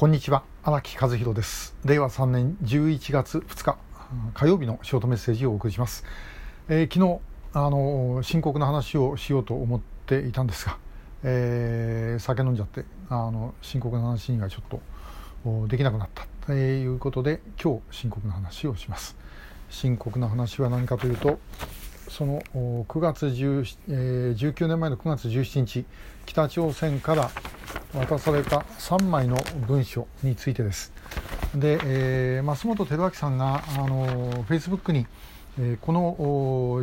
こんにちは。荒木和弘です。令和3年11月2日火曜日のショートメッセージをお送りします、えー、昨日あの深刻な話をしようと思っていたんですが、えー、酒飲んじゃってあの深刻な話にはちょっとできなくなった。ということで今日深刻な話をします。深刻な話は何かというとその9月10、えー、19年前の9月17日北朝鮮から渡された3枚の文書についてです。で、えー、松本照明さんがあのフェイスブックに、えー、この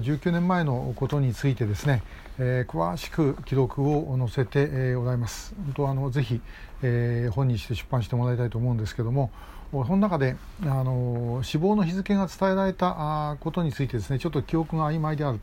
19年前のことについてですね、えー、詳しく記録を載せて、えー、ございます。本当あのぜひ、えー、本にして出版してもらいたいと思うんですけども、その中であの死亡の日付が伝えられたことについてですねちょっと記憶が曖昧である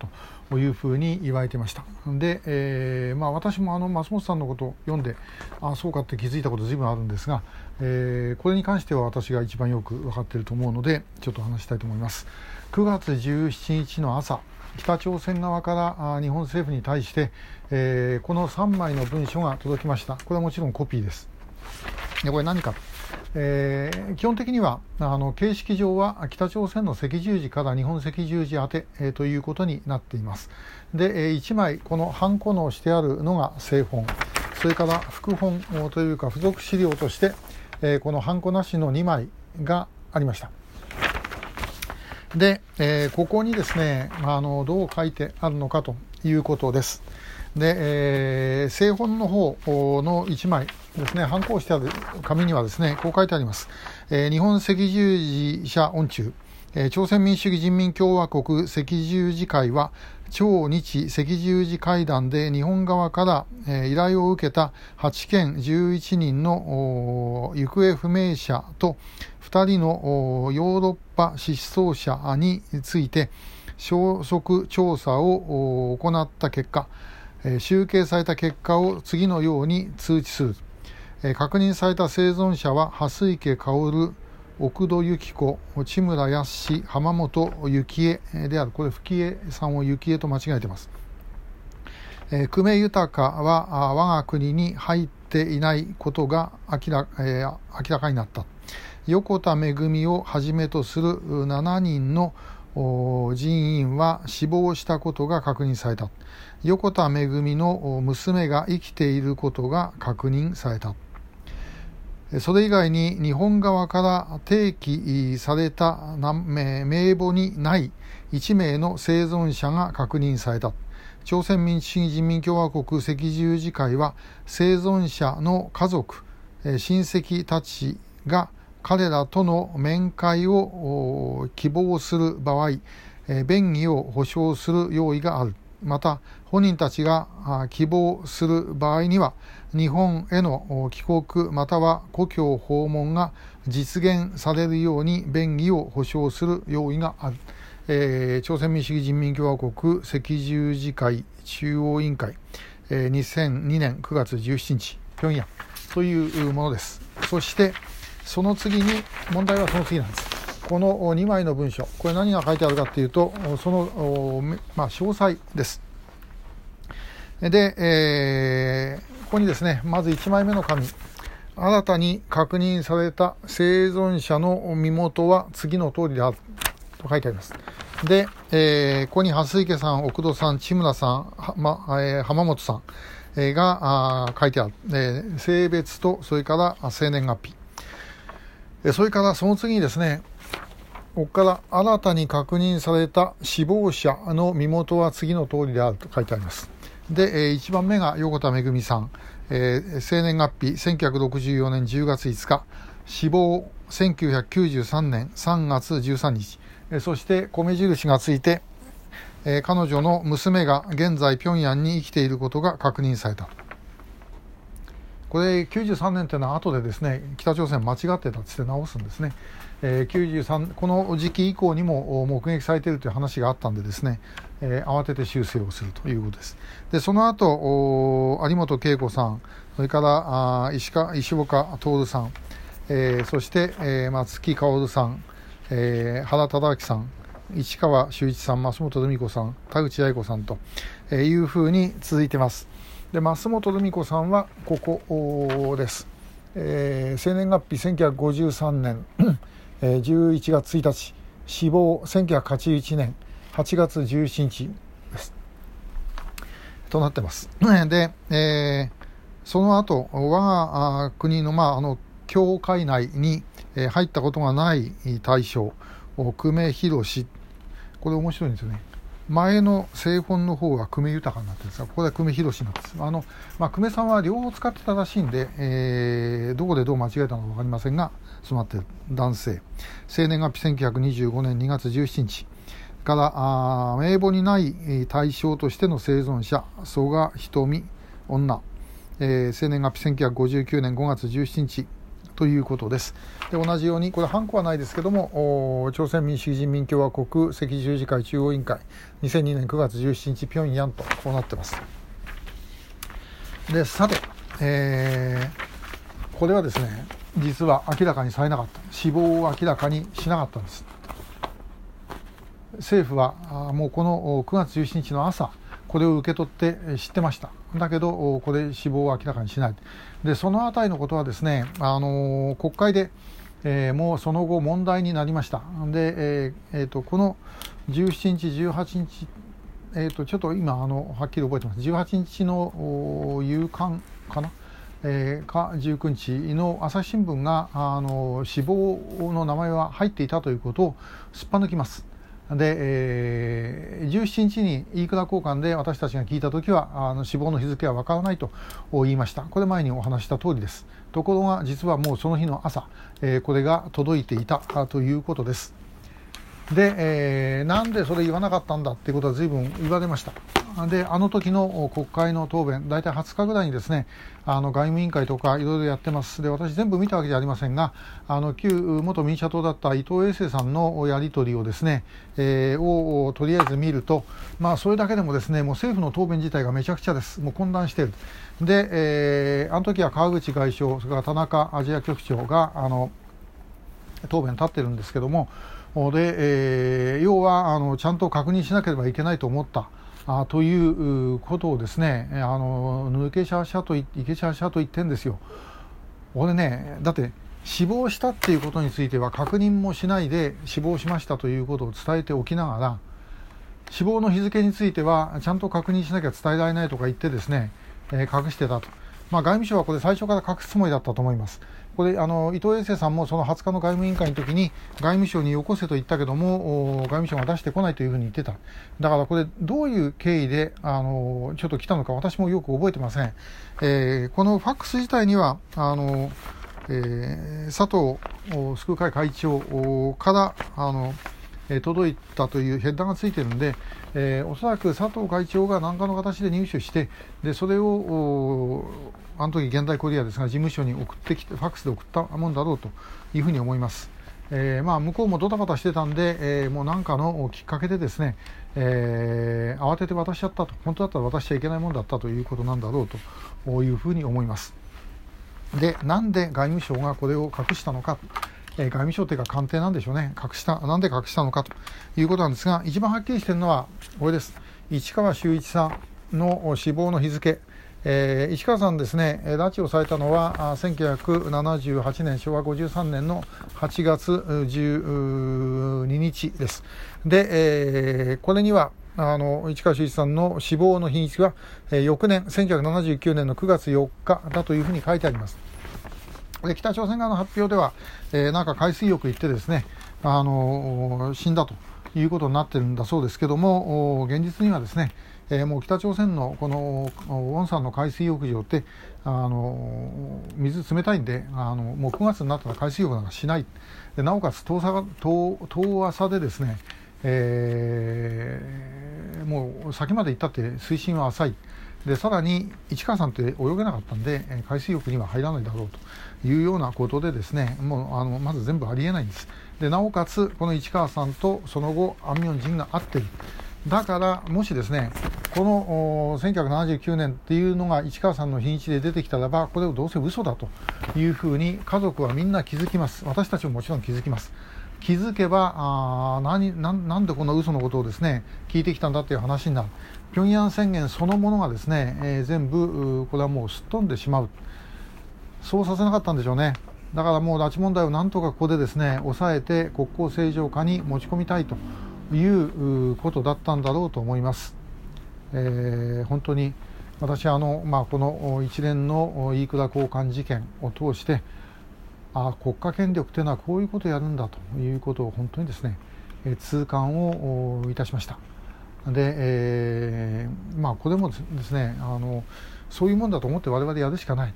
というふうに言われてましたで、えーまあ、私もあの松本さんのことを読んであそうかって気づいたことずいぶんあるんですが、えー、これに関しては私が一番よく分かっていると思うのでちょっと話したいと思います9月17日の朝北朝鮮側から日本政府に対して、えー、この3枚の文書が届きました。これはもちろんコピーです。でこれ何か。えー、基本的にはあの形式上は北朝鮮の赤十字から日本赤十字宛て、えー、ということになっています。で、えー、1枚このハンコのしてあるのが製本。それから副本というか付属資料として、えー、このハンコなしの2枚がありました。で、えー、ここにですねあのどう書いてあるのかということですで、えー、製本の方の1枚ですね、反抗してある紙にはですね、こう書いてあります。えー、日本赤十字社恩中、え、朝鮮民主主義人民共和国赤十字会は、超日赤十字会談で日本側から、え、依頼を受けた8件11人の行方不明者と2人のヨーロッパ失踪者について消息調査を行った結果、集計された結果を次のように通知する。確認された生存者は蓮池薫、奥戸由紀子、千村康、浜本幸恵である。これ、吹江さんを幸恵と間違えてます。久米豊は我が国に入っていないことが明ら,、えー、明らかになった。横田めぐみをはじめとする7人の人員は死亡したことが確認された。横田めぐみの娘が生きていることが確認された。それ以外に日本側から提起された名簿にない1名の生存者が確認された。朝鮮民主主義人民共和国赤十字会は生存者の家族、親戚たちが彼らとの面会を希望する場合、便宜を保障する用意がある。また、本人たちが希望する場合には、日本への帰国または故郷訪問が実現されるように便宜を保障する用意がある。えー、朝鮮民主主義人民共和国赤十字会中央委員会、えー、2002年9月17日、平壌というものです。そして、その次に、問題はその次なんです。この2枚の文書、これ何が書いてあるかというと、その、まあ、詳細です。で、えー、ここにですね、まず1枚目の紙、新たに確認された生存者の身元は次の通りであると書いてあります。で、えー、ここに蓮池さん、奥戸さん、千村さん、まえー、浜本さん、えー、があ書いてある、えー、性別と、それから生年月日。それからその次にですね、ここから新たに確認された死亡者の身元は次の通りであると書いてあります。で、1番目が横田めぐみさん、えー、生年月日1964年10月5日、死亡1993年3月13日、えー、そして米印がついて、えー、彼女の娘が現在平壌に生きていることが確認された。これ93年というのは後でですね北朝鮮間違ってたっつって直すんですね、えー、93この時期以降にも目撃されているという話があったんでですね、えー、慌てて修正をするということですでその後有本恵子さんそれからあ石川石岡徹さん、えー、そして、えー、松木薫さん、えー、原忠明さん市川修一さん、増本留美子さん、田口愛子さんというふうに続いてます。で増本留美子さんはここです。えー、生年月日1953年、えー、11月1日死亡1981年8月17日です。となってます。で、えー、その後我が国の,、まあ、あの教会内に入ったことがない大将久米宏これ面白いんですよね。前の製本の方は久米豊になってるんですがここで久米宏になってます。あの、まあ、久米さんは両方使ってたらしいんで、えー、どこでどう間違えたのか分かりませんがそうなって男性。生年月日1925年2月17日からあ名簿にない対象としての生存者曽我瞳女、えー、生年月日1959年5月17日ということです。で同じように、これ、ハンコはないですけども、朝鮮民主主義人民共和国赤十字会中央委員会、2002年9月17日、平壌とこうなってます。で、さて、えー、これはですね、実は明らかにされなかった、死亡を明らかにしなかったんです。政府はもうこの9月17日の朝、これを受け取って知ってました。だけど、これ死亡を明らかにしない。で、そのあたりのことはですね、あの国会で、えー、もうその後問題になりました。で、えーえーと、この17日、18日、えーと、ちょっと今あのはっきり覚えてます。18日の夕刊かな？えー、か19日の朝日新聞があの死亡の名前は入っていたということをすっぱ抜きます。で、えー、17日に飯倉交換で私たちが聞いたときはあの死亡の日付は分からないと言いました。これ前にお話した通りです。ところが実はもうその日の朝、えー、これが届いていたということです。で、えー、なんでそれ言わなかったんだっていうことは随分言われました。であの時の国会の答弁大体20日ぐらいにですねあの外務委員会とかいろいろやってます。で私全部見たわけじゃありませんがあの旧元民社党だった伊藤衛生さんのやり取りをですね、えー、をとりあえず見るとまあそれだけでもですねもう政府の答弁自体がめちゃくちゃです。もう混乱している。で、えー、あの時は川口外相それから田中アジア局長があの答弁立ってるんですけどもで、えー、要はあのちゃんと確認しなければいけないと思った。あということをですねあの抜けシャーシャといけシャーシャと言ってんですよ。俺ねだって死亡したっていうことについては確認もしないで死亡しましたということを伝えておきながら死亡の日付についてはちゃんと確認しなきゃ伝えられないとか言ってですね、えー、隠してたと。まあ、外務省はこれ最初から隠すつもりだったと思います。これあの伊藤衛生さんもその20日の外務委員会の時に外務省によこせと言ったけども外務省が出してこないというふうに言ってた。だからこれどういう経緯であのちょっと来たのか私もよく覚えてません、えー、このファックス自体にはあの、えー、佐藤救う会会長からあの届いたというヘッダーがついてるんで、えー、おそらく佐藤会長が何かの形で入手してでそれをあの時現代コリアですが事務所に送ってきてファックスで送ったもんだろうというふうに思います。えー、まあ、向こうもドタバタしてたんで、えー、もう何かのきっかけでですね、えー、慌てて渡しちゃったと。本当だったら渡しちゃいけないものだったということなんだろうというふうに思います。でなんで外務省がこれを隠したのか、え外務省というか官邸なんでしょうね。隠したなんで隠したのかということなんですが一番はっきりしてるのはこれです。市川修一さんの死亡の日付。えー、石川さんですね、拉致をされたのは1978年、昭和53年の8月12日です。で、えー、これには、あの市川修一さんの死亡の日にちは、えー、翌年、1979年の9月4日だというふうに書いてあります。で北朝鮮側の発表では、えー、なんか海水浴行ってですね、あの死んだということになってるんだそうですけども、現実にはですね、えー、もう北朝鮮のこのウォンサンの海水浴場ってあの水冷たいんであのもう9月になったら海水浴なんかしないでなおかつ遠さ遠遠浅でですね、えー、もう先まで行ったって水深は浅いでさらに市川さんって泳げなかったんで海水浴には入らないだろうというようなことでですねもうあのまず全部ありえないんです。でなおかつこの市川さんとその後アン・ミョンジンが会っている。だからもしですねこの1979年っていうのが市川さんの日にちで出てきたらばこれをどうせ嘘だというふうに家族はみんな気づきます。私たちももちろん気づきます。気づけばあ何なんでこんな嘘のことをですね聞いてきたんだっていう話になる。平壌宣言そのものがですね、えー、全部これはもうすっ飛んでしまう。そうさせなかったんでしょうね。だからもう拉致問題をなんとかここでですね抑えて国交正常化に持ち込みたいということだったんだろうと思います。えー、本当に私あの、まあ、この一連の飯倉交換事件を通してあ国家権力というのはこういうことをやるんだということを本当にですね、え痛感をいたしました。で、えー、まあこれもですねあのそういうもんだと思って我々やるしかない、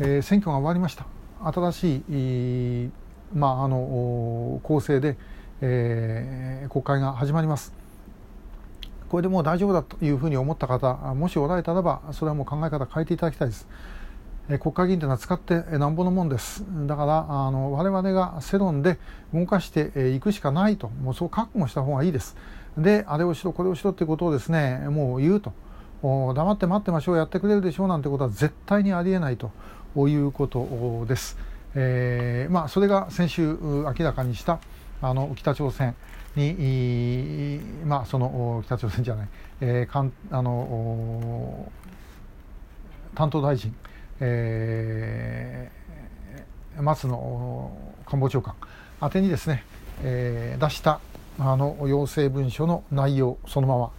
えー、選挙が終わりました新しい、まあ、あの構成で、えー、国会が始まります。これでもう大丈夫だというふうに思った方、もしおられたらば、それはもう考え方変えていただきたいです。え国会議員というのは使ってなんぼのもんです。だからあの我々が世論で動かしていくしかないと、もうそう覚悟した方がいいです。で、あれをしろ、これをしろということをですね、もう言うと。黙って待ってましょう、やってくれるでしょうなんてことは絶対にありえないということです。えー、まあ、それが先週明らかにしたあの北朝鮮に、まあ、その北朝鮮じゃない、えー、かんあの担当大臣、えー、松野官房長官宛てにですね、えー、出したあの要請文書の内容そのまま、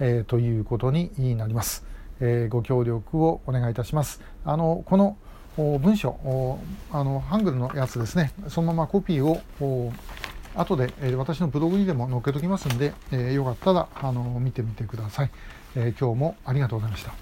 えー、ということになります、えー、ご協力をお願いいたしますあのこの文章あのハングルのやつですね。そのままコピーを後で、え私のブログにでも載っけときますんで、えよかったらあの見てみてください、え今日もありがとうございました。